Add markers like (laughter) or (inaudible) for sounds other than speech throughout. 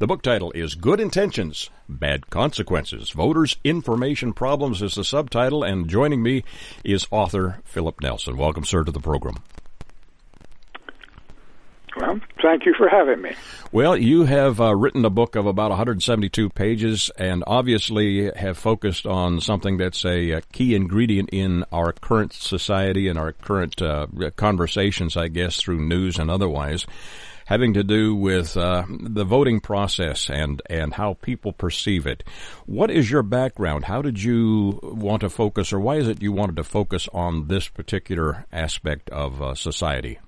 The book title is Good Intentions, Bad Consequences. Voters' Information Problems is the subtitle, and joining me is author Philip Nelson. Welcome, sir, to the program. Well, thank you for having me. Well, you have uh, written a book of about 172 pages and obviously have focused on something that's a, a key ingredient in our current society and our current uh, conversations, I guess, through news and otherwise, having to do with uh, the voting process and, and how people perceive it. What is your background? How did you want to focus, or why is it you wanted to focus on this particular aspect of uh, society?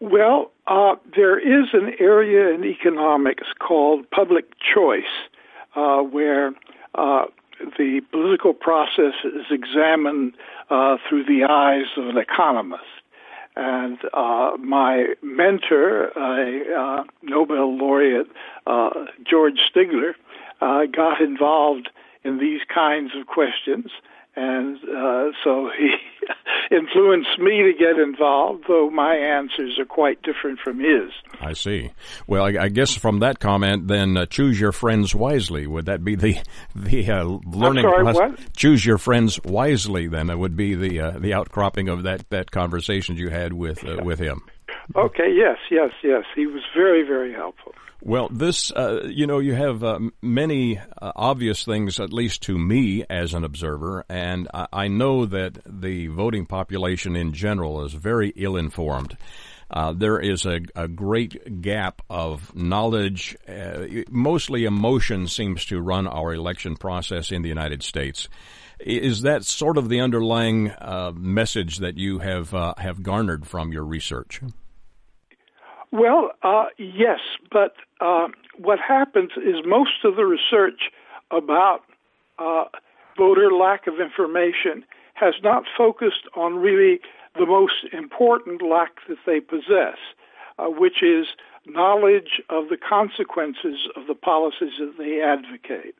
Well, uh, there is an area in economics called public choice, uh, where uh, the political process is examined uh, through the eyes of an economist. And uh, my mentor, a uh, Nobel laureate, uh, George Stigler, uh got involved in these kinds of questions. And uh, so he influenced me to get involved, though my answers are quite different from his. I see. Well, I, I guess from that comment, then uh, choose your friends wisely. Would that be the (laughs) the uh, learning? I'm sorry, what? Choose your friends wisely. Then it would be the uh, the outcropping of that that conversation you had with uh, with him. Okay. Yes. Yes. Yes. He was very very helpful. Well, this, uh, you know, you have uh, many uh, obvious things, at least to me as an observer, and I, I know that the voting population in general is very ill informed. Uh, there is a, a, great gap of knowledge. Uh, mostly emotion seems to run our election process in the United States. Is that sort of the underlying uh, message that you have have garnered from your research? Well, uh, yes, but uh, what happens is most of the research about uh, voter lack of information has not focused on really the most important lack that they possess, uh, which is knowledge of the consequences of the policies that they advocate.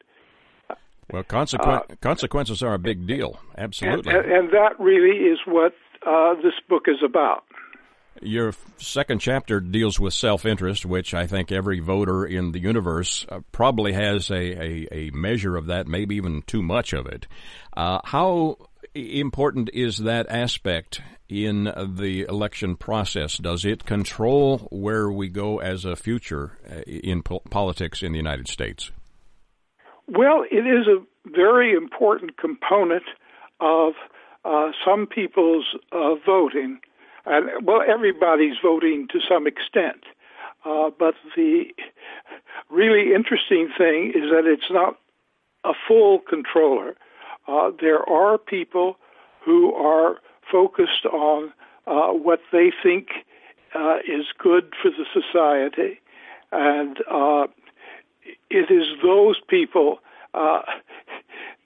Well, consequ- consequences are a big deal. Absolutely. And, and that really is what uh, this book is about. Your second chapter deals with self-interest, which I think every voter in the universe uh, probably has a, a, a, measure of that, maybe even too much of it. Uh, how important is that aspect in the election process? Does it control where we go as a future uh, in po- politics in the United States? Well, it is a very important component of uh, some people's uh, voting and well, everybody's voting to some extent. Uh, but the really interesting thing is that it's not a full controller. Uh, there are people who are focused on uh, what they think uh, is good for the society, and uh, it is those people uh,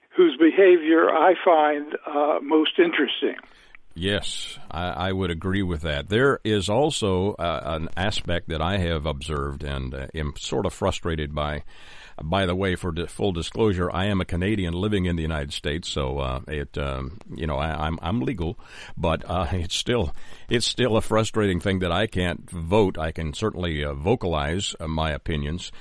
whose behavior I find most interesting. Yes, I, I, would agree with that. There is also uh, an aspect that I have observed and uh, am sort of frustrated by. By the way, for full disclosure, I am a Canadian living in the United States, so uh, it um, you know I, am I'm, I'm legal, but uh, (laughs) it's still it's still a frustrating thing that I can't vote. I can certainly uh, vocalize uh, my opinions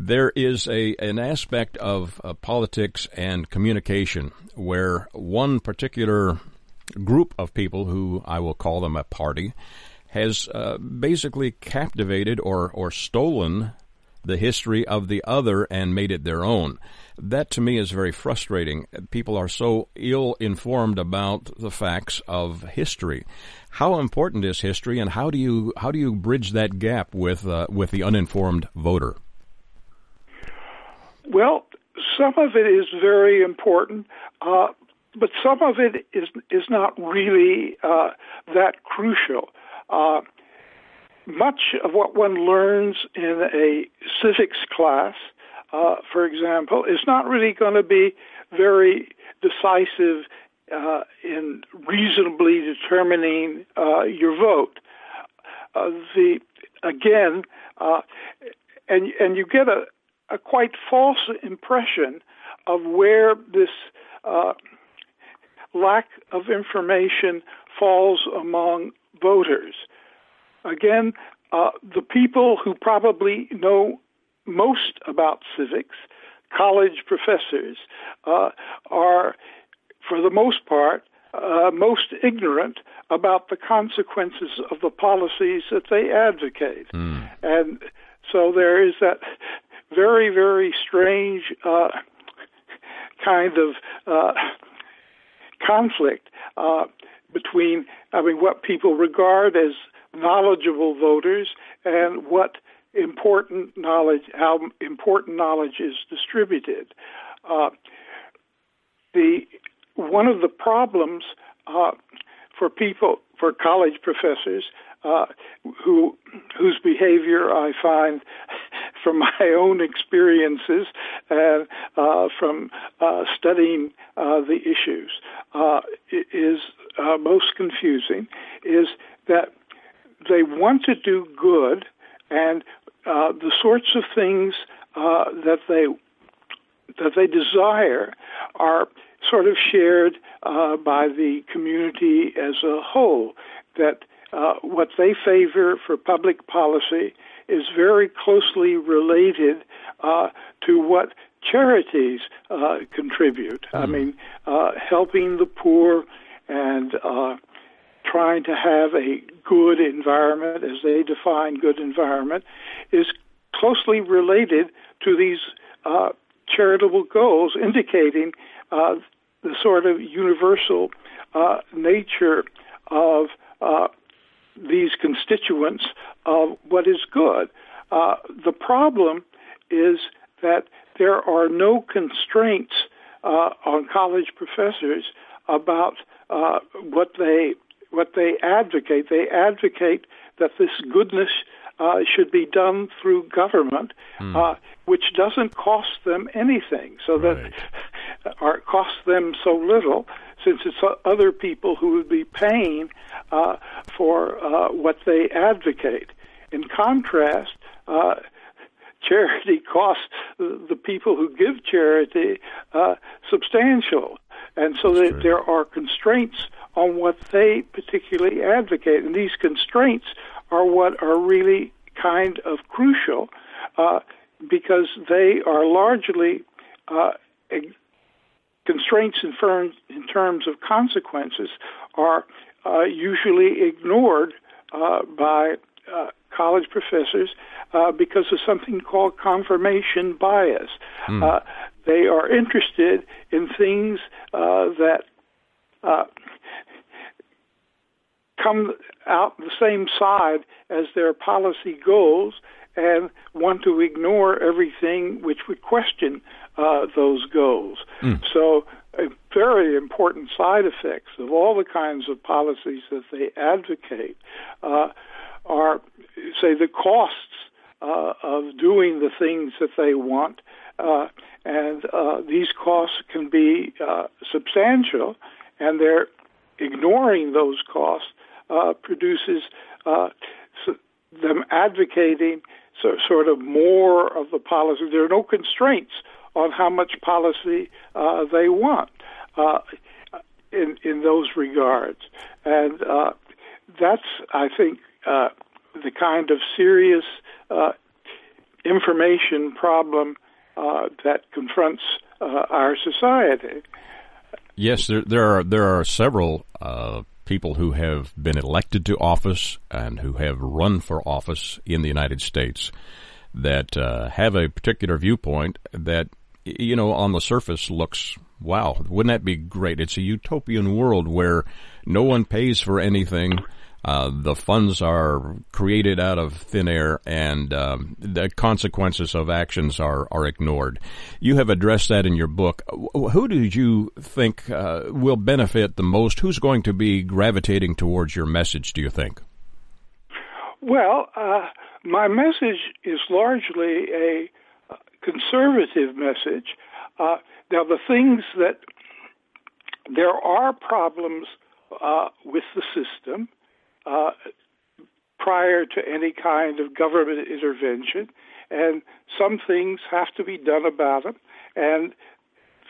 there is a an aspect of politics and communication where one particular group of people who I will call them a party has uh, basically captivated or, or stolen the history of the other and made it their own. That to me is very frustrating. People are so ill informed about the facts of history. How important is history, and how do you how do you bridge that gap with uh, with the uninformed voter? Well, some of it is very important. Uh, but some of it is is not really uh, that crucial. Uh, much of what one learns in a civics class uh, for example, is not really going to be very decisive uh, in reasonably determining uh, your vote. Uh, the again, and and you get a, a quite false impression of where this uh, lack of information falls among voters. Again, uh, the people who probably know most about civics, college professors, uh, are, for the most part, uh, most ignorant about the consequences of the policies that they advocate. Mm. And so there is that very, very strange uh, kind of uh, conflict uh, between, I mean, what people regard as knowledgeable voters and what important knowledge, how important knowledge is distributed. Uh, the one of the problems uh, for people, for college professors, uh, who whose behavior I find from (laughs) my own experiences and uh, from uh, studying uh, the issues. Uh, is uh, most confusing is that they want to do good and the sorts of things that they that they desire are sort of shared by the community as a whole that uh, what they favor for public policy is very closely related uh, to what charities uh, contribute. Mm. I hmm. mean, uh, helping the poor and uh, trying to have a good environment, as they define good environment, is closely related to these uh, charitable goals, indicating uh, the sort of universal uh, nature of uh, these constituents of what is good. Uh, the problem is that there are no constraints uh, on college professors about uh, what they what they advocate. They advocate that this goodness uh, should be done through government, hmm. uh, which doesn't cost them anything. So right. that (laughs) or costs them so little since it's other people who would be paying uh, for uh, what they advocate. In contrast, uh, charity (laughs) costs the people who give charity uh, substantial, and so that there are constraints on what they particularly advocate, and these constraints are what are really kind of crucial uh, because they are largely uh, constraints in, firms, in terms of consequences are uh, usually ignored uh, by uh, college professors uh, because of something called confirmation bias. Mm. they are interested in things uh, that come out the same side as their policy goals and want to ignore everything which would question uh, those goals. Mm. So, very important side effects of all the kinds of policies that they advocate uh, are, say, the costs uh, of doing the things that they want. Uh, and uh, these costs can be uh, substantial, and they're ignoring those costs produces them advocating so, sort of more of the policy. There are no constraints on how much policy uh, they want uh, in in those regards, and uh, that's I think uh, the kind of serious uh, information problem uh, that confronts our society. Yes, there, there are there are several people who have been elected to office and who have run for office in the United States that uh, have a particular viewpoint that, you know, on the surface looks, wow, wouldn't that be great? It's a utopian world where no one pays for anything. Uh, the funds are created out of thin air, and um, the consequences of actions are are ignored. You have addressed that in your book. Who did you think uh, will benefit the most? Who's going to be gravitating towards your message? Do you think? Well, uh, my message is largely a conservative message. Uh, now, the things that there are problems uh, with the system uh, prior to any kind of government intervention, and some things have to be done about them, and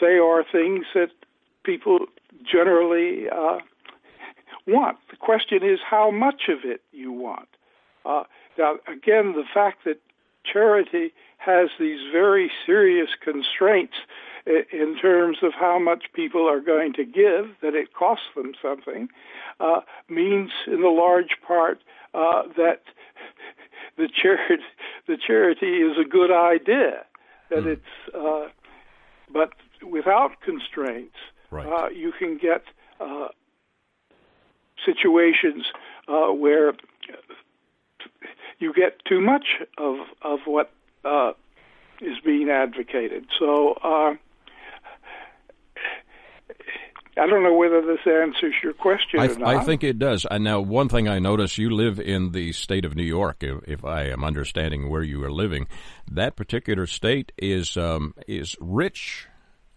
they are things that people generally uh, want. The question is how much of it you want. Uh, now, again, the fact that charity has these very serious constraints in terms of how much people are going to give, that it costs them something, uh, means in the large part uh, that the charity the charity is a good idea. That mm. it's uh, but without constraints, right. Uh, you can get uh, situations uh, where you get too much of of what is being advocated. So I don't know whether this answers your question I, I, think it does. And now, one thing I notice, you live in the state of New York, if, if I am understanding where you are living. That particular state is um, is rich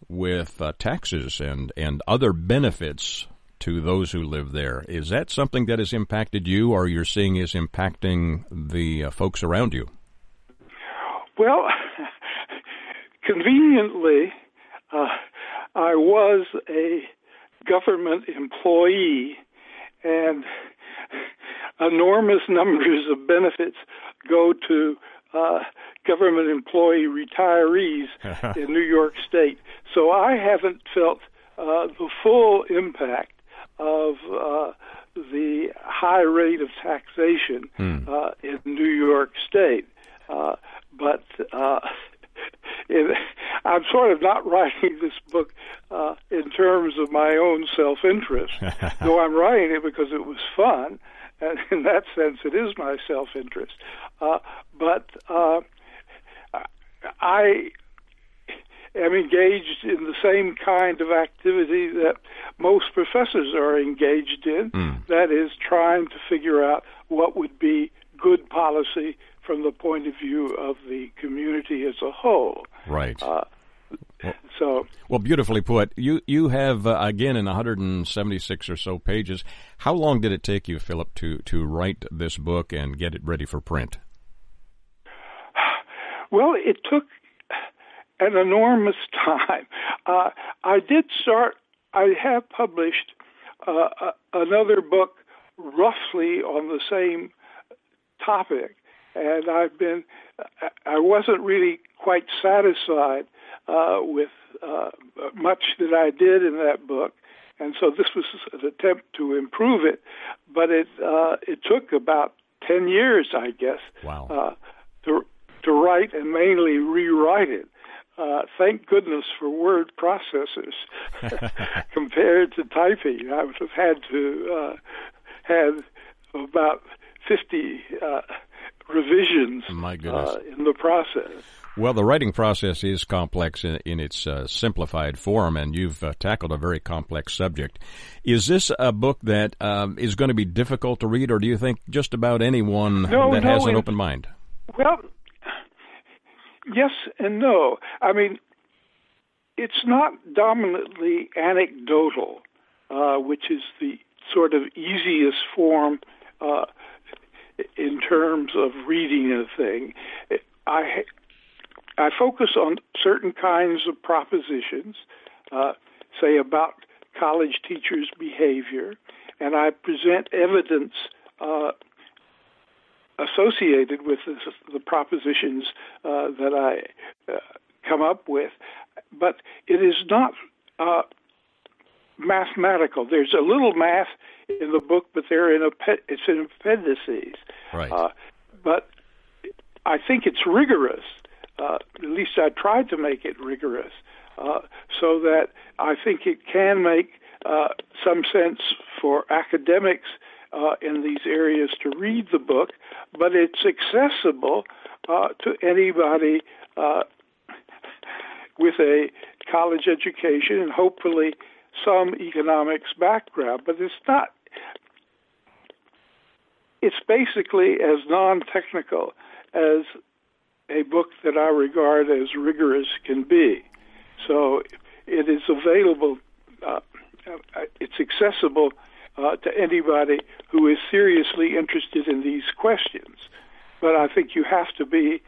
with uh, taxes and, and other benefits to those who live there. Is that something that has impacted you or you're seeing is impacting the uh, folks around you? Well, (laughs) conveniently, uh, I was a government employee, and enormous numbers of benefits go to uh, government employee retirees (laughs) in New York State. So I haven't felt uh, the full impact of uh, the high rate of taxation hmm. uh, in New York State. But uh, (laughs) it, I'm sort of not (laughs) writing this book uh, in terms of my own self-interest, (laughs) though I'm writing it because it was fun, and in that sense, it is my self-interest. Uh, but uh, I am engaged in the same kind of activity that most professors are engaged in. Mm. That is, trying to figure out what would be good policy from the point of view of the community as a whole. Right. Uh, well, so well, beautifully put. You you have uh, again in 176 or so pages. How long did it take you, Philip, to to write this book and get it ready for print? (sighs) Well, it took an enormous (laughs) time. Uh, I did start. I have published uh, another book roughly on the same topic, and I've been. I wasn't really quite satisfied uh, with uh, much that I did in that book, and so this was an attempt to improve it. But it uh, it took about ten years, I guess, wow. uh, to to write and mainly rewrite it. Uh, thank goodness for word processors (laughs) (laughs) compared to typing. I would have had to uh, have about fifty uh, revisions My goodness. Uh, in the process. Well, the writing process is complex in, in its uh, simplified form, and you've uh, tackled a very complex subject. Is this a book that um, is going to be difficult to read, or do you think just about anyone no, that no, has an open mind? Well, yes and no. I mean, it's not dominantly anecdotal, uh, which is the sort of easiest form uh, in terms of reading a thing. I I focus on certain kinds of propositions, uh, say about college teachers' behavior, and I present evidence uh, associated with the propositions uh, that I uh, come up with. But it is not uh, mathematical. There's a little math in the book, but they're in a it's in appendices. Right. Uh, but I think it's rigorous. Uh, at least I tried to make it rigorous, uh, so that I think it can make uh, some sense for academics uh, in these areas to read the book, but it's accessible uh, to anybody uh, with a college education and hopefully some economics background. But it's not it's basically as non-technical as a book that I regard as rigorous can be. So it is available, uh, uh, it's accessible uh, to anybody who is seriously interested in these questions. But I think you have to be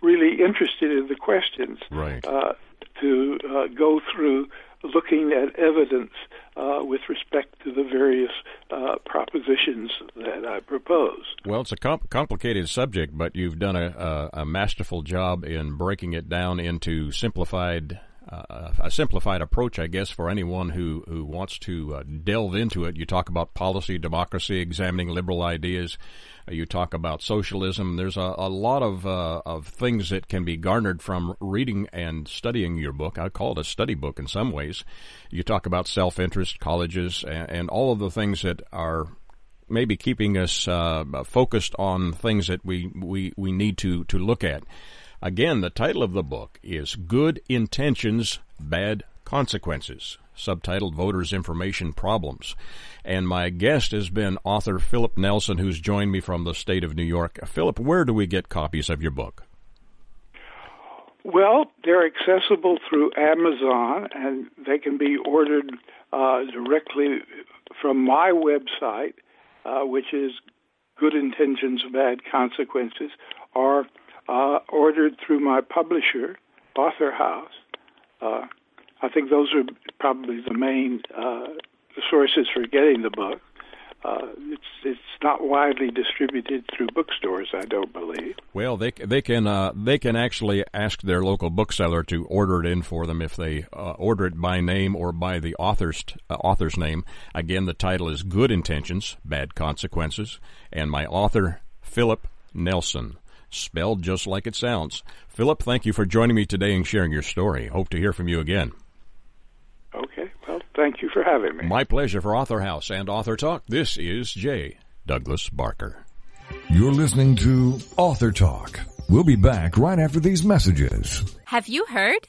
really interested in the questions right. uh, to uh, go through looking at evidence uh, with respect to the various uh, propositions that I propose. Well, it's a comp- complicated subject, but you've done a, a, a, masterful job in breaking it down into simplified. Uh, a simplified approach, I guess, for anyone who, who wants to uh, delve into it. You talk about policy, democracy, examining liberal ideas. You talk about socialism. There's a, a lot of uh, of things that can be garnered from reading and studying your book. I call it a study book in some ways. You talk about self interest, colleges, and, and, all of the things that are maybe keeping us uh, focused on things that we, we, we need to, to look at. Again, the title of the book is Good Intentions, Bad Consequences subtitled Voters Information Problems. And my guest has been author Philip Nelson, who's joined me from the state of New York. Philip, where do we get copies of your book? Well, they're accessible through Amazon, and they can be ordered uh, directly from my website, uh, which is Good Intentions, Bad Consequences, or uh, ordered through my publisher, Author House. Uh, I think those are probably the main uh, sources for getting the book. Uh, it's it's not widely distributed through bookstores, I don't believe. Well, they they can uh, they can actually ask their local bookseller to order it in for them if they uh, order it by name or by the author's uh, author's name. Again, the title is Good Intentions, Bad Consequences, and my author Philip Nelson, spelled just like it sounds. Philip, thank you for joining me today and sharing your story. Hope to hear from you again. Okay. Well, thank you for having me. My pleasure for Author House and Author Talk. This is J. Douglas Barker. You're listening to Author Talk. We'll be back right after these messages. Have you heard?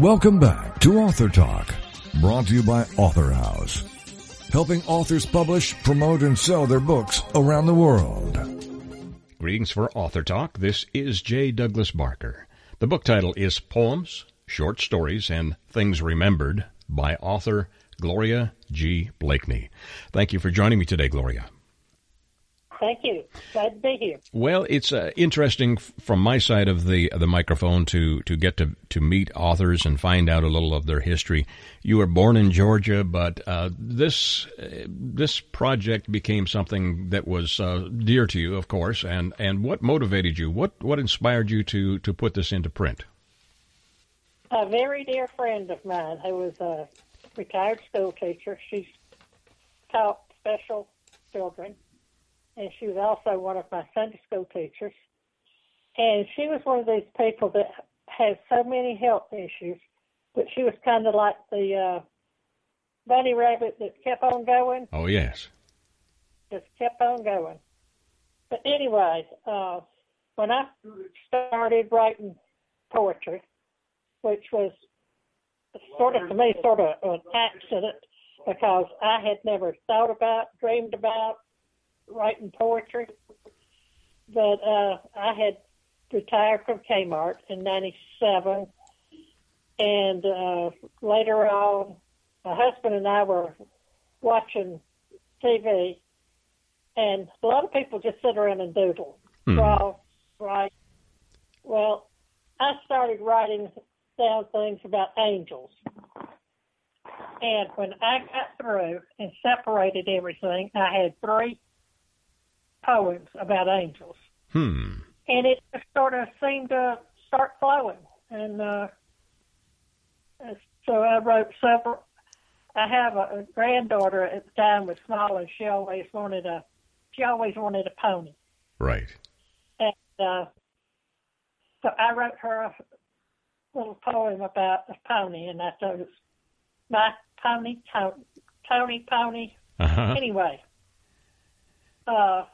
Welcome back to Author Talk, brought to you by Author House, helping authors publish, promote, and sell their books around the world. Greetings for Author Talk. This is J. Douglas Barker. The book title is Poems, Short Stories, and Things Remembered by author Gloria G. Blakeney. Thank you for joining me today, Gloria. Thank you. Glad to be here. Well, it's uh, interesting from my side of the the microphone to to get to to meet authors and find out a little of their history. You were born in Georgia, but uh, this uh, this project became something that was uh, dear to you, of course. And and what motivated you? What what inspired you to to put this into print? A very dear friend of mine who was a retired school teacher. She taught special children and she was also one of my Sunday school teachers. And she was one of these people that had so many health issues, but she was kind of like the uh, bunny rabbit that kept on going. Oh, yes. Just kept on going. But anyway, uh, when I started writing poetry, which was sort of to me sort of an accident because I had never thought about, dreamed about, writing poetry, but uh, I had retired from Kmart in '97, and uh, later on, my husband and I were watching TV, and a lot of people just sit around and doodle, mm. draw, write. Well, I started writing down things about angels. And when I got through and separated everything, I had three poems about angels. Hmm. And it just sort of seemed to start flowing. And uh, so I wrote several. I have a, a granddaughter at the time was small, and she always wanted a. She always wanted a pony. Right. And uh, so I wrote her a little poem about a pony, and I thought it was my pony, Tony Pony. Uh-huh. Anyway, uh,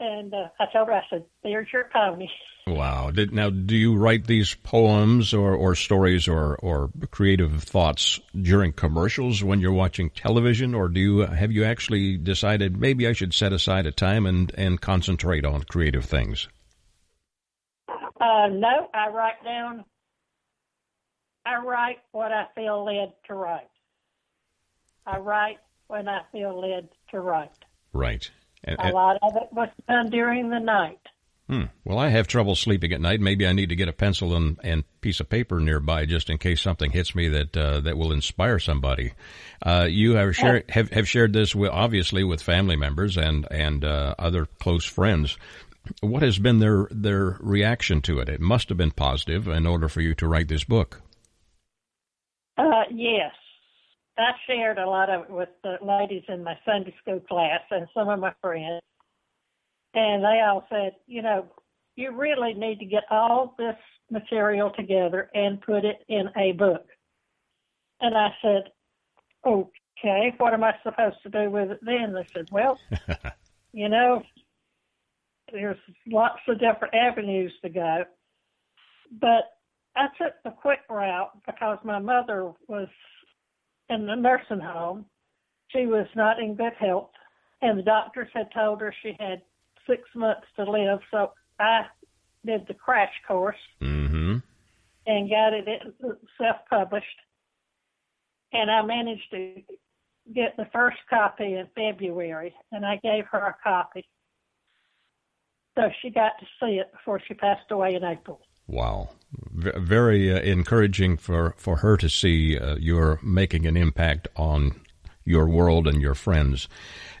and uh, I told her, I said, "There's your pony." (laughs) Wow. Did, now, do you write these poems or, or stories or, or creative thoughts during commercials when you're watching television, or do you have you actually decided maybe I should set aside a time and, and concentrate on creative things? Uh, no, I write down. I write what I feel led to write. I write when I feel led to write. Right. And, a lot of it was done during the night. Hmm. Well, I have trouble sleeping at night. Maybe I need to get a pencil and, and piece of paper nearby just in case something hits me that uh, that will inspire somebody. Uh, you have shared have, have shared this with, obviously with family members and and uh, other close friends. What has been their their reaction to it? It must have been positive in order for you to write this book. Uh, yes, I shared a lot of it with the ladies in my Sunday school class and some of my friends and they all said, you know, you really need to get all this material together and put it in a book. And I said, okay, what am I supposed to do with it then? They said, well, (laughs) you know, there's lots of different avenues to go. But I took the quick route because my mother was in the nursing home. She was not in good health, and the doctors had told her she had six months to live. So I did the crash course mm-hmm. and got it self published. And I managed to get the first copy in February, and I gave her a copy. So she got to see it before she passed away in April. Wow. V- very uh, encouraging for, for her to see uh, you're making an impact on your world and your friends.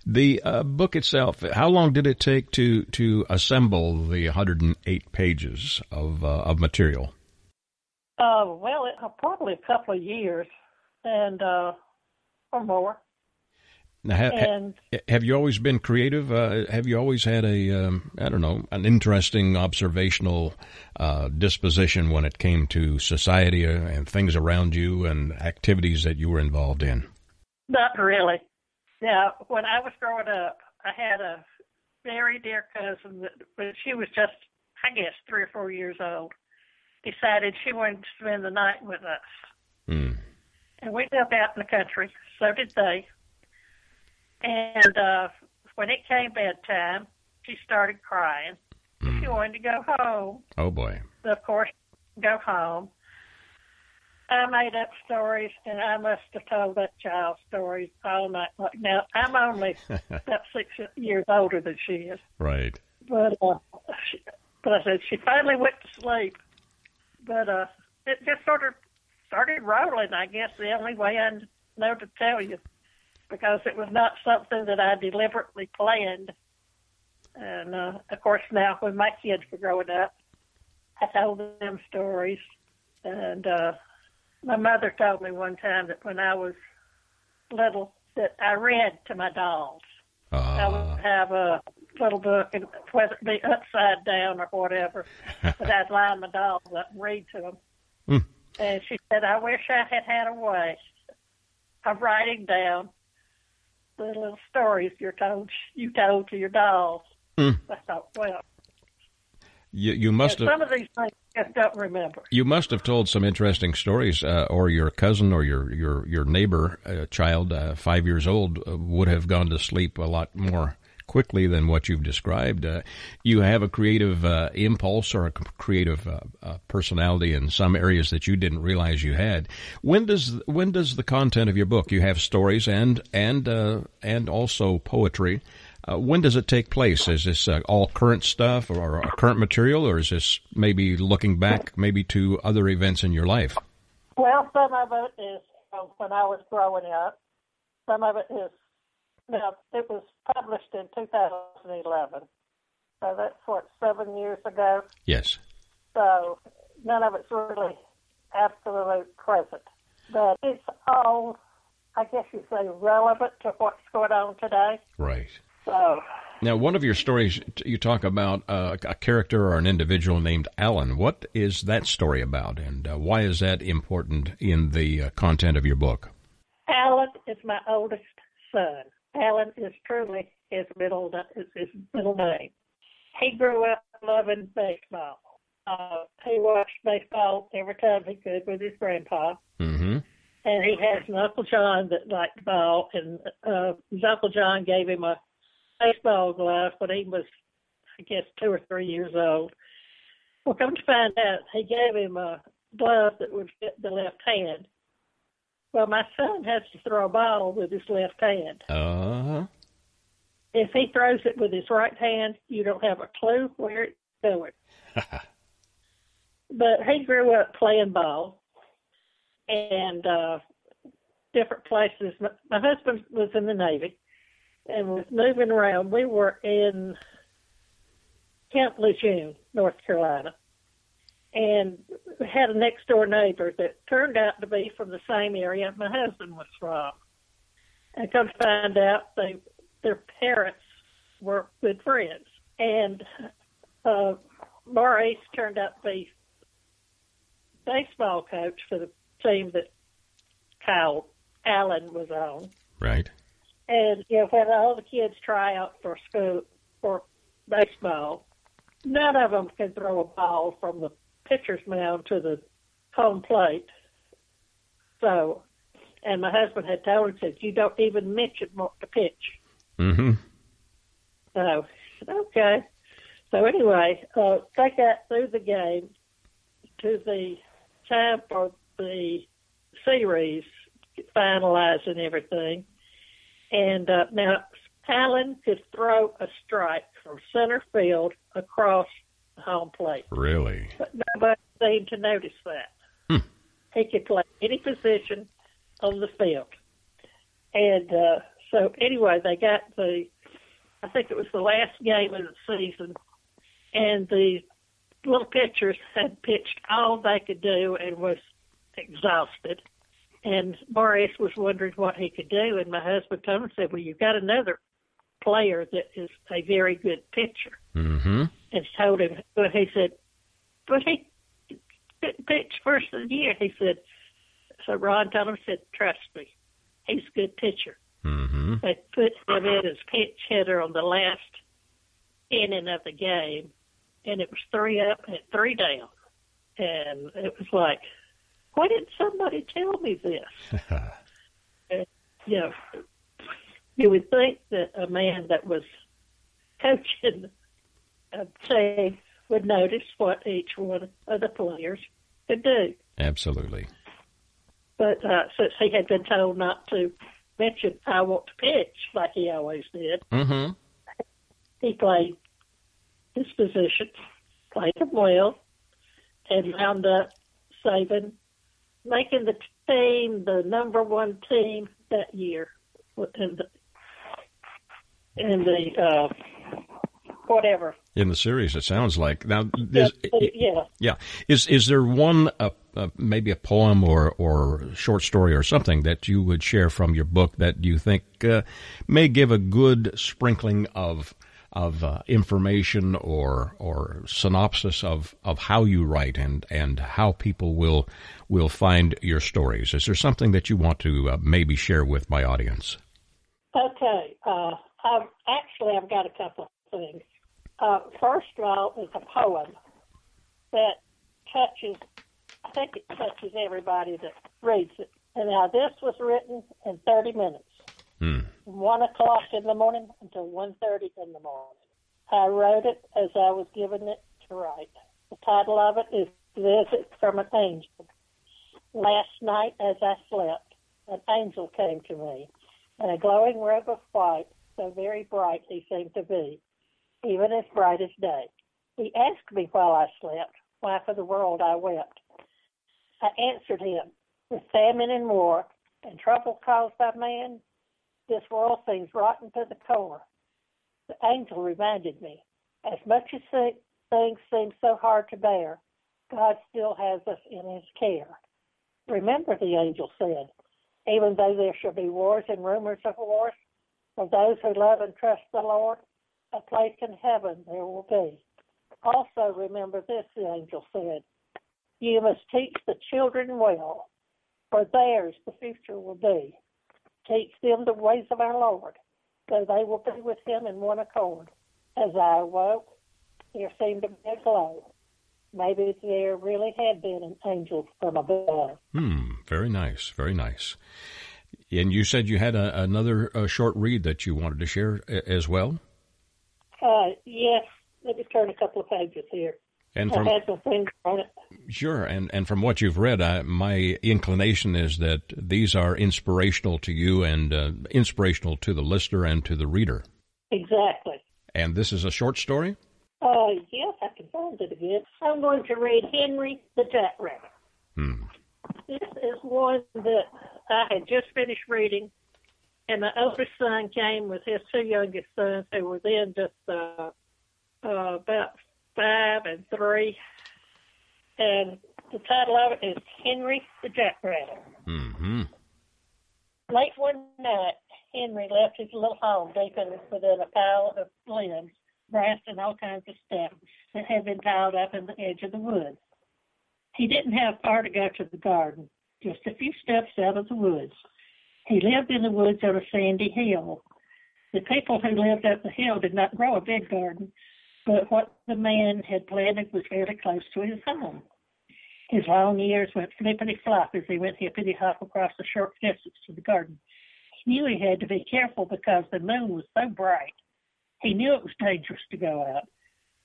The uh, book itself, how long did it take to to assemble the 108 pages of uh, of material? Uh, well, it, probably a couple of years, and uh, or more. Now, ha- and, have you always been creative? Uh, have you always had a um, I don't know an interesting observational uh, disposition when it came to society and things around you and activities that you were involved in? Not really. Now, when I was growing up, I had a very dear cousin that, when she was just, I guess, three or four years old, decided she wanted to spend the night with us. Mm. And we lived out in the country, so did they. And uh, when it came bedtime, she started crying. Mm. She wanted to go home. Oh boy! So of course, go home. I made up stories, and I must have told that child stories all night long. Now I'm only (laughs) about six years older than she is. Right. But uh, she, but I said she finally went to sleep. But uh, it just sort of started rolling. I guess the only way I know to tell you, because it was not something that I deliberately planned. And uh, of course, now when my kids were growing up, I told them stories, and uh, my mother told me one time that when I was little that I read to my dolls. Uh. I would have a little book, and whether it be upside down or whatever, (laughs) but I'd line my dolls up and read to them. Mm. And she said, "I wish I had had a way of writing down the little stories you told you told to your dolls." Mm. I thought, well, you you must have some of these things just don't remember. You must have told some interesting stories, uh, or your cousin or your your your neighbor uh, child, uh, five years old, uh, would have gone to sleep a lot more quickly than what you've described. Uh, you have a creative uh, impulse or a creative personality in some areas that you didn't realize you had. When does when does the content of your book? You have stories and and and also poetry. Uh, when does it take place? Is this uh, all current stuff or, or current material, or is this maybe looking back maybe to other events in your life? Well, some of it is when I was growing up. Some of it is now it was published in 2011, so that's what seven years ago. Yes. So none of it's really absolute present, but it's all, I guess you say, relevant to what's going on today. Right. So Now, one of your stories, you talk about uh, a character or an individual named Alan. What is that story about, and uh, why is that important in the uh, content of your book? Alan is my oldest son. Alan is truly his middle is his middle name. He grew up loving baseball. Uh, he watched baseball every time he could with his grandpa, Mm-hmm. and he has an Uncle John that liked ball, and uh, his Uncle John gave him a baseball glove when he was, I guess, two or three years old. Well, come to find out, he gave him a glove that would fit the left hand. Well, my son has to throw a ball with his left hand. Uh huh. If he throws it with his right hand, you don't have a clue where it's going. (laughs) but he grew up playing ball and uh different places. My, my husband was in the Navy and was moving around. We were in Camp Lejeune, North Carolina, and had a next door neighbor that turned out to be from the same area my husband was from. And come to find out, they their parents were good friends, and uh, Maurice turned out to be baseball coach for the team that Kyle Allen was on. right. And you know, when all the kids try out for school for baseball, none of them can throw a ball from the pitcher's mound to the home plate. So, and my husband had told him, said, "You don't even mention what to pitch." Mm-hmm. So, okay. So anyway, uh, they got through the game to the time for the series finalized and everything. And uh, now Allen could throw a strike from center field across home plate, Really? but nobody seemed to notice that. Hmm. He could play any position on the field. And uh, so anyway, they got the, I think it was the last game of the season, and the little pitchers had pitched all they could do and was exhausted. And Maurice was wondering what he could do, and my husband told him, said, "Well, you've got another player that is a very good pitcher." Mm-hmm. And told him, but he said, "But he couldn't pitch first of the year." He said, so Ron told him, said, "Trust me, he's a good pitcher." Mm-hmm. They put him in as pinch hitter on the last inning of the game, and it was three up and three down, and it was like, why didn't somebody tell me this? (laughs) And, you know, you would think that a man that was coaching a team would notice what each one of the players could do. Absolutely. But uh, since he had been told not to mention I want to pitch like he always did, Mm-hmm. he played his position, played him well, and wound up saving, making the team the number one team that year in the in the uh, whatever. In the series, it sounds like now. Is, yeah, yeah, is is there one uh, uh, maybe a poem or or short story or something that you would share from your book that you think uh, may give a good sprinkling of of uh, information or or synopsis of, of how you write and, and how people will will find your stories? Is there something that you want to uh, maybe share with my audience? Okay. I've, actually, I've got a couple of things. Uh, first of all, is a poem that touches, I think it touches everybody that reads it. And now this was written in 30 minutes, Hmm. from 1 o'clock in the morning until 1.30 in the morning. I wrote it as I was given it to write. The title of it is Visit from an Angel. Last night as I slept, an angel came to me in a glowing robe of white, so very bright he seemed to be, even as bright as day. He asked me while I slept, why for the world I wept. I answered him, with famine and war and trouble caused by man, this world seems rotten to the core. The angel reminded me, as much as things seem so hard to bear, God still has us in his care. Remember, the angel said, even though there shall be wars and rumors of wars, for those who love and trust the Lord, a place in heaven there will be. Also remember this, the angel said, you must teach the children well, for theirs the future will be. Teach them the ways of our Lord, so they will be with him in one accord. As I awoke, there seemed to be a glow. Maybe there really had been an angel from above. Hmm, very nice, very nice. And you said you had a, another uh, short read that you wanted to share as well? Uh, yes. Let me turn a couple of pages here. And from, I had some things on it. Sure, and and from what you've read, I, my inclination is that these are inspirational to you and uh, inspirational to the listener and to the reader. Exactly. And this is a short story. Uh, yes, I can find it again. I'm going to read Henry the Jackrabbit. Hmm. This is one that I had just finished reading, and my oldest son came with his two youngest sons, who were then just uh, uh, about five and three. And the title of it is Henry the Jackrabbit. Mm-hmm. Late one night, Henry left his little home deep in, within a pile of limbs, brass, and all kinds of stuff that had been piled up in the edge of the woods. He didn't have far to go to the garden, just a few steps out of the woods. He lived in the woods on a sandy hill. The people who lived up the hill did not grow a big garden, but what the man had planted was fairly close to his home. His long ears went flippity flop as he went hippity hop across the short distance to the garden. He knew he had to be careful because the moon was so bright. He knew it was dangerous to go out,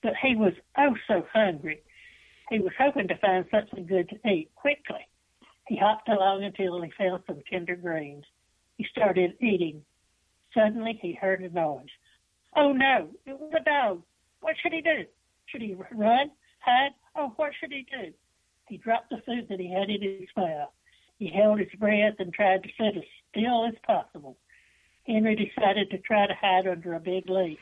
but he was oh so hungry. He was hoping to find something good to eat quickly. He hopped along until he found some tender greens. He started eating. Suddenly he heard a noise. Oh no, it was a dog. What should he do? Should he run, hide? Oh, what should he do? He dropped the food that he had in his mouth. He held his breath and tried to sit as still as possible. Henry decided to try to hide under a big leaf.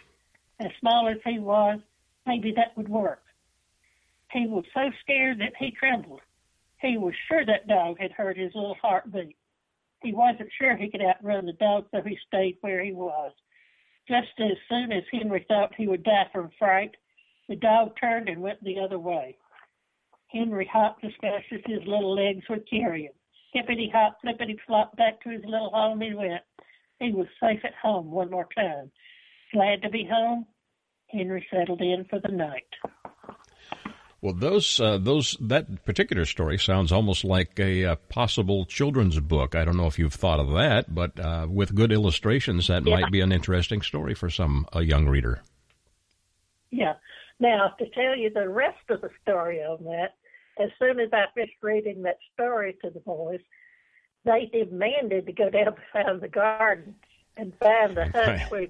As small as he was, maybe that would work. He was so scared that he trembled. He was sure that dog had heard his little heartbeat. He wasn't sure he could outrun the dog, so he stayed where he was. Just as soon as Henry thought he would die from fright, the dog turned and went the other way. Henry hopped as fast as his little legs would carry him. Hippity hop, flippity flop, back to his little home he went. He was safe at home one more time. Glad to be home, Henry settled in for the night. Well, those uh, those that particular story sounds almost like a, a, possible children's book. I don't know if you've thought of that, but uh, with good illustrations, that yeah. might be an interesting story for some a young reader. Yeah. Now, to tell you the rest of the story on that, as soon as I finished reading that story to the boys, they demanded to go down (laughs) behind the garden and find the (laughs) hut where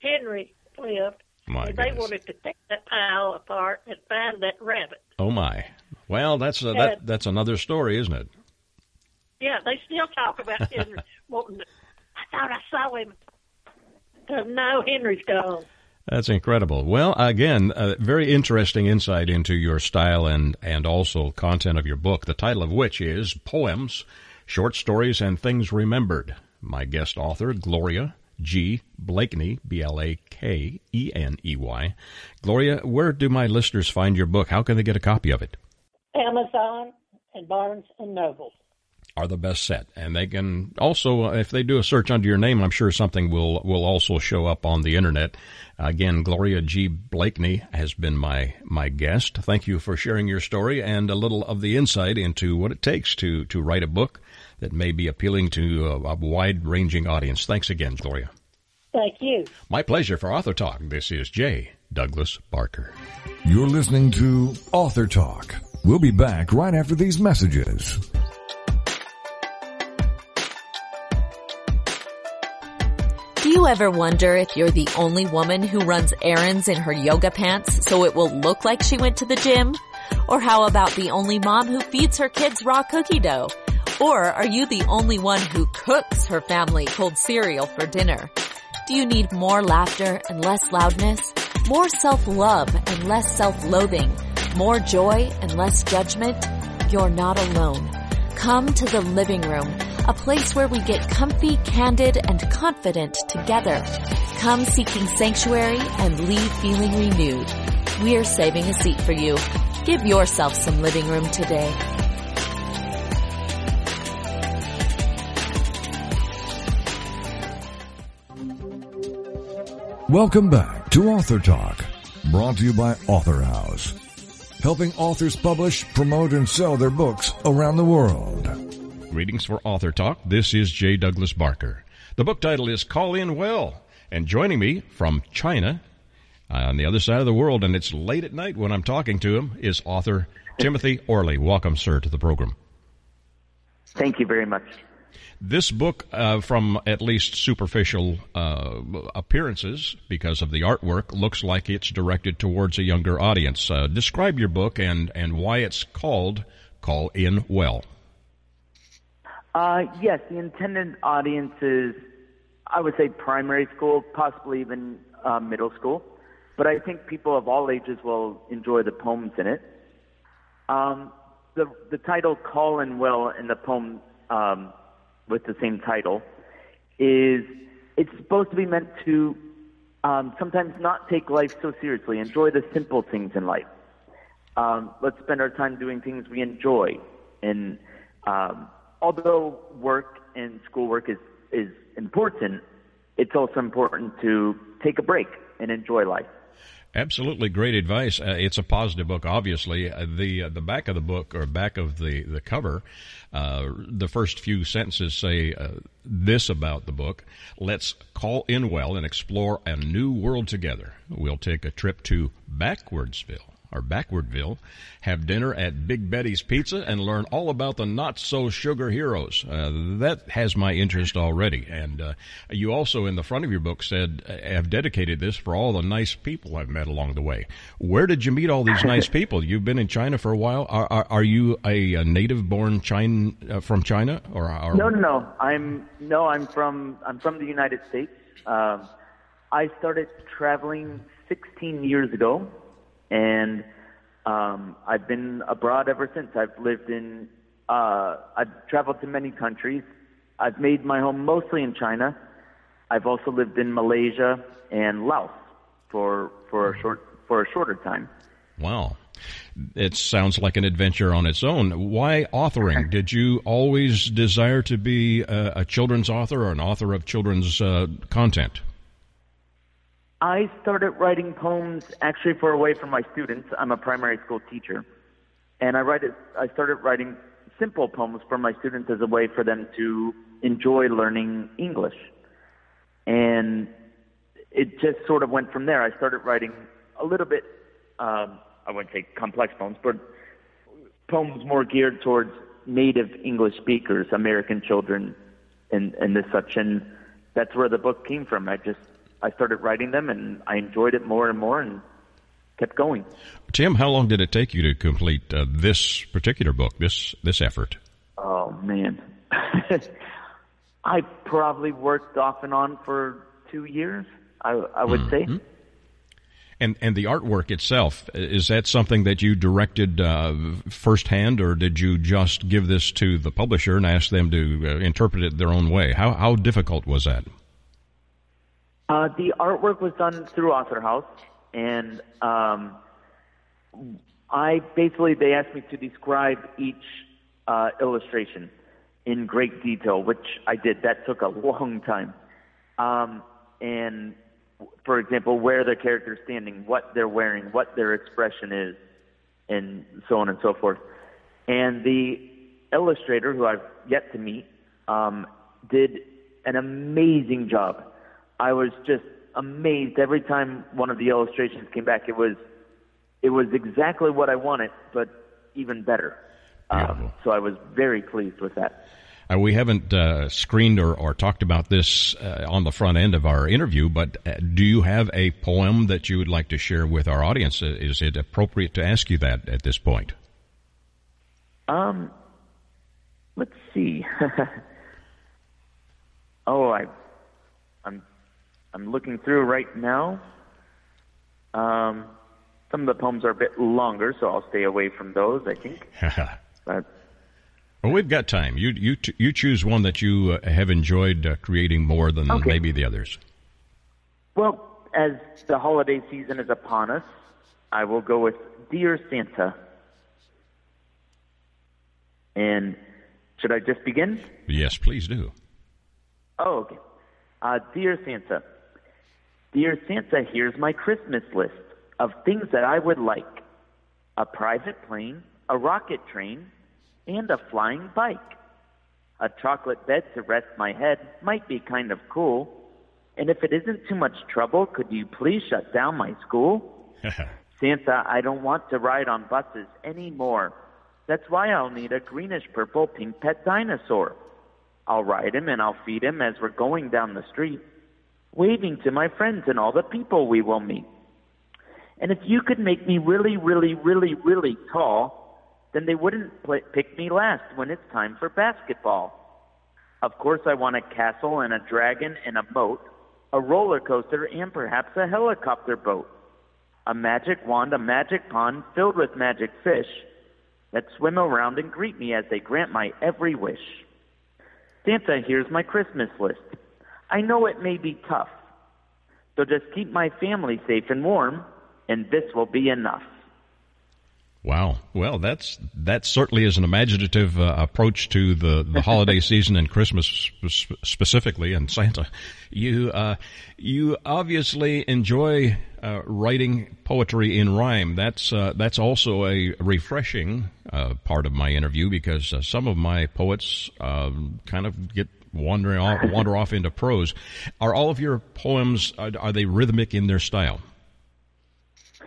Henry lived my they wanted to take that pile apart and find that rabbit. Oh my! Well, that's a, that that's another story, isn't it? Yeah, they still talk about Henry (laughs) wanting. To, I thought I saw him. Uh, no, Henry's gone. That's incredible. Well, again, a very interesting insight into your style and, and also content of your book, the title of which is Poems, Short Stories, and Things Remembered. My guest author, Gloria G. Blakeney, B L A K E N E Y. Gloria, where do my listeners find your book? How can they get a copy of it? Amazon and Barnes and Noble are the best set, and they can also, uh, if they do a search under your name, I'm sure something will will also show up on the internet. Again, Gloria G. Blakeney has been my my guest. Thank you for sharing your story and a little of the insight into what it takes to to write a book that may be appealing to a, a wide ranging audience. Thanks again, Gloria. Thank you. My pleasure for Author Talk. This is J. Douglas Barker. You're listening to Author Talk. We'll be back right after these messages. Do you ever wonder if you're the only woman who runs errands in her yoga pants so it will look like she went to the gym? Or how about the only mom who feeds her kids raw cookie dough? Or are you the only one who cooks her family cold cereal for dinner? Do you need more laughter and less loudness? More self-love and less self-loathing? More joy and less judgment? You're not alone. Come to the living room, a place where we get comfy, candid, and confident together. Come seeking sanctuary and leave feeling renewed. We're saving a seat for you. Give yourself some living room today. Welcome back to Author Talk, brought to you by Author House, helping authors publish, promote, and sell their books around the world. Greetings for Author Talk. This is J. Douglas Barker. The book title is Call In Well, and joining me from China, uh, on the other side of the world, and it's late at night when I'm talking to him, is author Timothy Orley. Welcome, sir, to the program. Thank you very much. This book, uh, from at least superficial uh, appearances, because of the artwork, looks like it's directed towards a younger audience. Uh, describe your book and, and why it's called Call In Well. Uh, yes, the intended audience is, I would say, primary school, possibly even uh, middle school. But I think people of all ages will enjoy the poems in it. Um, the the title "Call In Well" in the poem um, with the same title is it's supposed to be meant to um, sometimes not take life so seriously, enjoy the simple things in life. Um, let's spend our time doing things we enjoy. And um, although work and schoolwork is, is important, it's also important to take a break and enjoy life. Absolutely great advice. Uh, it's a positive book, obviously. Uh, the uh, the back of the book or back of the the cover, uh, the first few sentences say uh, this about the book: "Let's call in well and explore a new world together. We'll take a trip to Backwardsville." Or Backwardville, have dinner at Big Betty's Pizza, and learn all about the not so sugar heroes. Uh, that has my interest already. And uh, you also, in the front of your book, said uh, have dedicated this for all the nice people I've met along the way. Where did you meet all these (laughs) nice people? You've been in China for a while. Are, are, are you a, a native-born China uh, from China, or, or no? No, no. I'm no. I'm from I'm from the United States. Um, I started traveling 16 years ago and um, I've been abroad ever since. I've lived in, uh, I've traveled to many countries. I've made my home mostly in China. I've also lived in Malaysia and Laos for for a short for a shorter time. Wow. It sounds like an adventure on its own. Why authoring? (laughs) Did you always desire to be a, a children's author or an author of children's uh, content? I started writing poems actually for a way for my students. I'm a primary school teacher, and I write it, I started writing simple poems for my students as a way for them to enjoy learning English. And it just sort of went from there. I started writing a little bit, um, I wouldn't say complex poems, but poems more geared towards native English speakers, American children, and, and this such. And that's where the book came from. I just I started writing them, and I enjoyed it more and more, and kept going. Tim, how long did it take you to complete uh, this particular book, this this effort? Oh man, (laughs) I probably worked off and on for two years. I, I would mm-hmm. say. And and the artwork itself is that something that you directed uh, firsthand, or did you just give this to the publisher and ask them to uh, interpret it their own way? How how difficult was that? Uh, the artwork was done through Author House, and um, I basically they asked me to describe each uh, illustration in great detail, which I did. That took a long time. Um, and for example, where the character's standing, what they're wearing, what their expression is, and so on and so forth. And the illustrator, who I've yet to meet, um, did an amazing job I was just amazed every time one of the illustrations came back. It was it was exactly what I wanted, but even better. Um, so I was very pleased with that. Uh, we haven't uh, screened or, or, talked about this uh, on the front end of our interview, but uh, do you have a poem that you would like to share with our audience? Uh, is it appropriate to ask you that at this point? Um, let's see. (laughs) oh, I, I'm looking through right now. Um, some of the poems are a bit longer, so I'll stay away from those. I think. (laughs) but well, we've got time. You you you choose one that you uh, have enjoyed uh, creating more than Okay. maybe the others. Well, as the holiday season is upon us, I will go with Dear Santa. And should I just begin? Yes, please do. Oh, okay. Uh, Dear Santa, Dear Santa, here's my Christmas list of things that I would like a private plane, a rocket train, and a flying bike. A chocolate bed to rest my head might be kind of cool. And if it isn't too much trouble, could you please shut down my school? (laughs) Santa, I don't want to ride on buses anymore. That's why I'll need a greenish purple pink pet dinosaur. I'll ride him and I'll feed him as we're going down the street, waving to my friends and all the people we will meet. And if you could make me really, really, really, really tall, then they wouldn't pick me last when it's time for basketball. Of course, I want a castle and a dragon and a boat, a roller coaster, and perhaps a helicopter boat. A magic wand, a magic pond filled with magic fish that swim around and greet me as they grant my every wish. Santa, here's my Christmas list. I know it may be tough, so just keep my family safe and warm, and this will be enough. Wow. Well, that's that certainly is an imaginative uh, approach to the, the holiday (laughs) season and Christmas sp- specifically, and Santa. You uh, you obviously enjoy uh, writing poetry in rhyme. That's uh, that's also a refreshing uh, part of my interview because uh, some of my poets um, kind of get wandering off, (laughs) wander off into prose. Are all of your poems are, are they rhythmic in their style?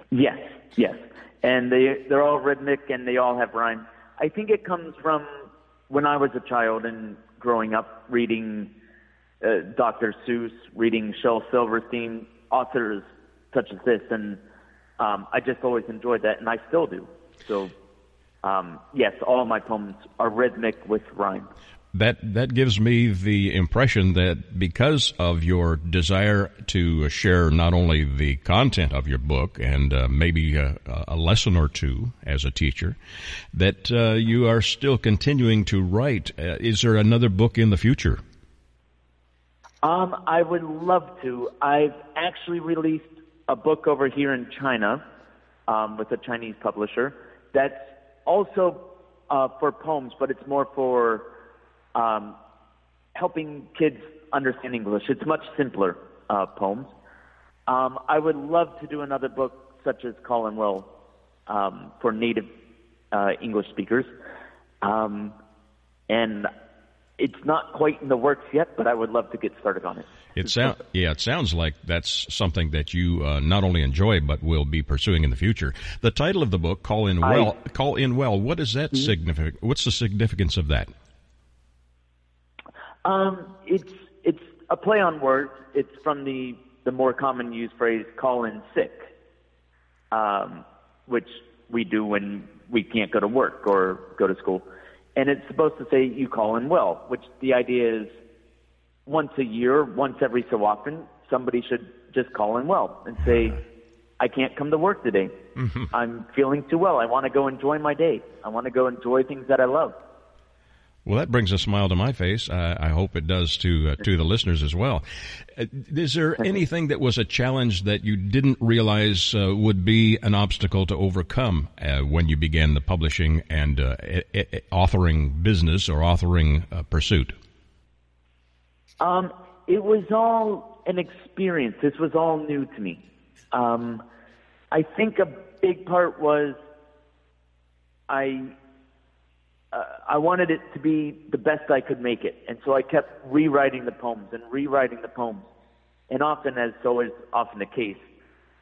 Yes, yes. And they they're all rhythmic and they all have rhyme. I think it comes from when I was a child and growing up reading uh, Dr. Seuss, reading Shel Silverstein, authors such as this, and um, I just always enjoyed that, and I still do. So, um, yes, all my poems are rhythmic with rhyme. That that gives me the impression that because of your desire to share not only the content of your book and uh, maybe a, a lesson or two as a teacher, that uh, you are still continuing to write. Uh, is there another book in the future? Um, I would love to. I've actually released a book over here in China um, with a Chinese publisher that's also uh, for poems, but it's more for um, helping kids understand English. It's much simpler uh, poems. Um, I would love to do another book such as Call In Well um, for native uh, English speakers. Um, and it's not quite in the works yet, but I would love to get started on it. It sound yeah, it sounds like that's something that you uh, not only enjoy but will be pursuing in the future. The title of the book, "Call in I- Well," call in well. What is that significant? What's the significance of that? Um, it's it's a play on words. It's from the the more common used phrase "call in sick," um, which we do when we can't go to work or go to school, and it's supposed to say you call in well. Which the idea is once a year, once every so often, somebody should just call in well and say, "I can't come to work today. I'm feeling too well. I want to go enjoy my day. I want to go enjoy things that I love." Well, that brings a smile to my face. Uh, I hope it does to uh, to the listeners as well. Uh, is there anything that was a challenge that you didn't realize uh, would be an obstacle to overcome uh, when you began the publishing and uh, e- e- authoring business or authoring uh, pursuit? Um, it was all an experience. This was all new to me. Um, I think a big part was I uh, I wanted it to be the best I could make it, and so I kept rewriting the poems and rewriting the poems. And often, as so is often the case,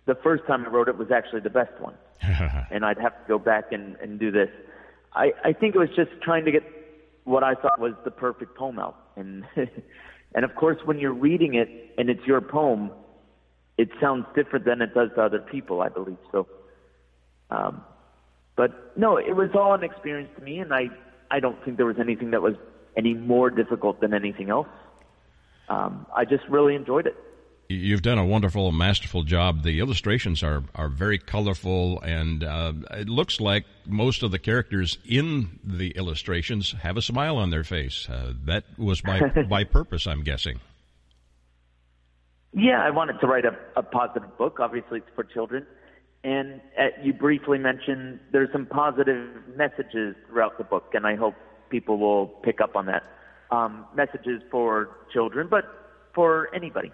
the first time I wrote it was actually the best one, (laughs) and I'd have to go back and, and do this. I, I think it was just trying to get what I thought was the perfect poem out, and (laughs) and of course, when you're reading it and it's your poem, it sounds different than it does to other people. I believe so. Um, but no, it was all an experience to me, and I I don't think there was anything that was any more difficult than anything else. Um, I just really enjoyed it. You've done a wonderful, masterful job. The illustrations are, are very colorful, and uh, it looks like most of the characters in the illustrations have a smile on their face. Uh, that was by (laughs) by purpose, I'm guessing. Yeah, I wanted to write a, a positive book. Obviously, it's for children. And uh, you briefly mentioned there's some positive messages throughout the book, and I hope people will pick up on that. Um, messages for children, but for anybody.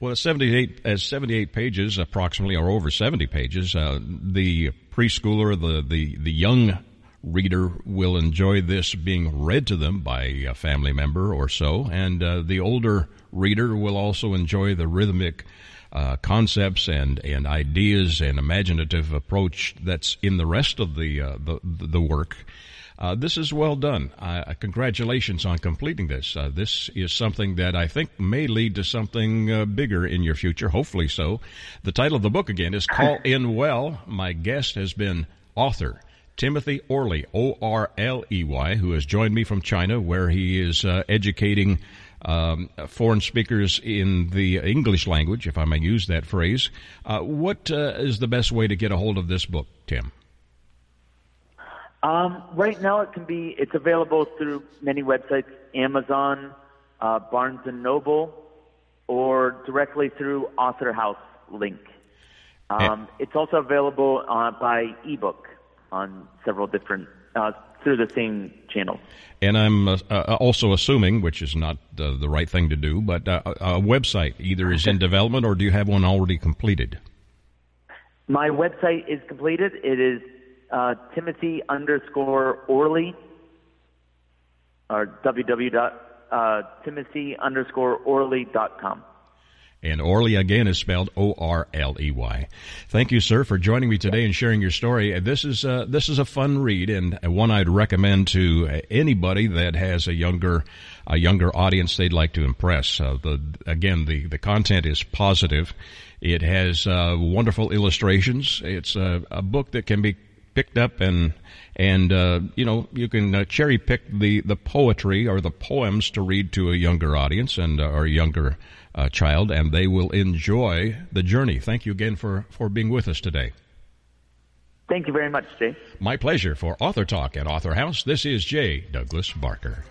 Well, 78 as 78 pages, approximately, or over 70 pages, uh, the preschooler, the, the, the young reader will enjoy this being read to them by a family member or so, and uh, the older reader will also enjoy the rhythmic uh, concepts and, and ideas and imaginative approach that's in the rest of the uh, the, the work. Uh, this is well done. Uh, congratulations on completing this. Uh, this is something that I think may lead to something uh, bigger in your future, hopefully so. The title of the book again is Call in Well. My guest has been author Timothy Orley, O-R-L-E-Y, who has joined me from China where he is uh, educating um, foreign speakers in the English language, if I may use that phrase. Uh, what is the best way to get a hold of this book, Tim? Um, right now, it can be. It's available through many websites: Amazon, uh, Barnes and Noble, or directly through Author House link. Um, it's also available uh, by ebook on several different uh, through the same channel. And I'm uh, uh, also assuming, which is not uh, the right thing to do, but uh, a website either is in (laughs) development or do you have one already completed? My website is completed. It is uh, Timothy underscore Orley, or www.timothy uh, underscore Orley.com. And Orley again is spelled O-R-L-E-Y. Thank you, sir, for joining me today and sharing your story. This is uh, this is a fun read and one I'd recommend to anybody that has a younger a younger audience they'd like to impress. Uh, the again, the the content is positive. It has uh, wonderful illustrations. It's a, a book that can be picked up and and uh, you know you can uh, cherry pick the the poetry or the poems to read to a younger audience and uh, or younger uh, child, and they will enjoy the journey. Thank you again for for being with us today. Thank you very much, Jay. My pleasure. For Author Talk at Author House, this is Jay Douglas Barker.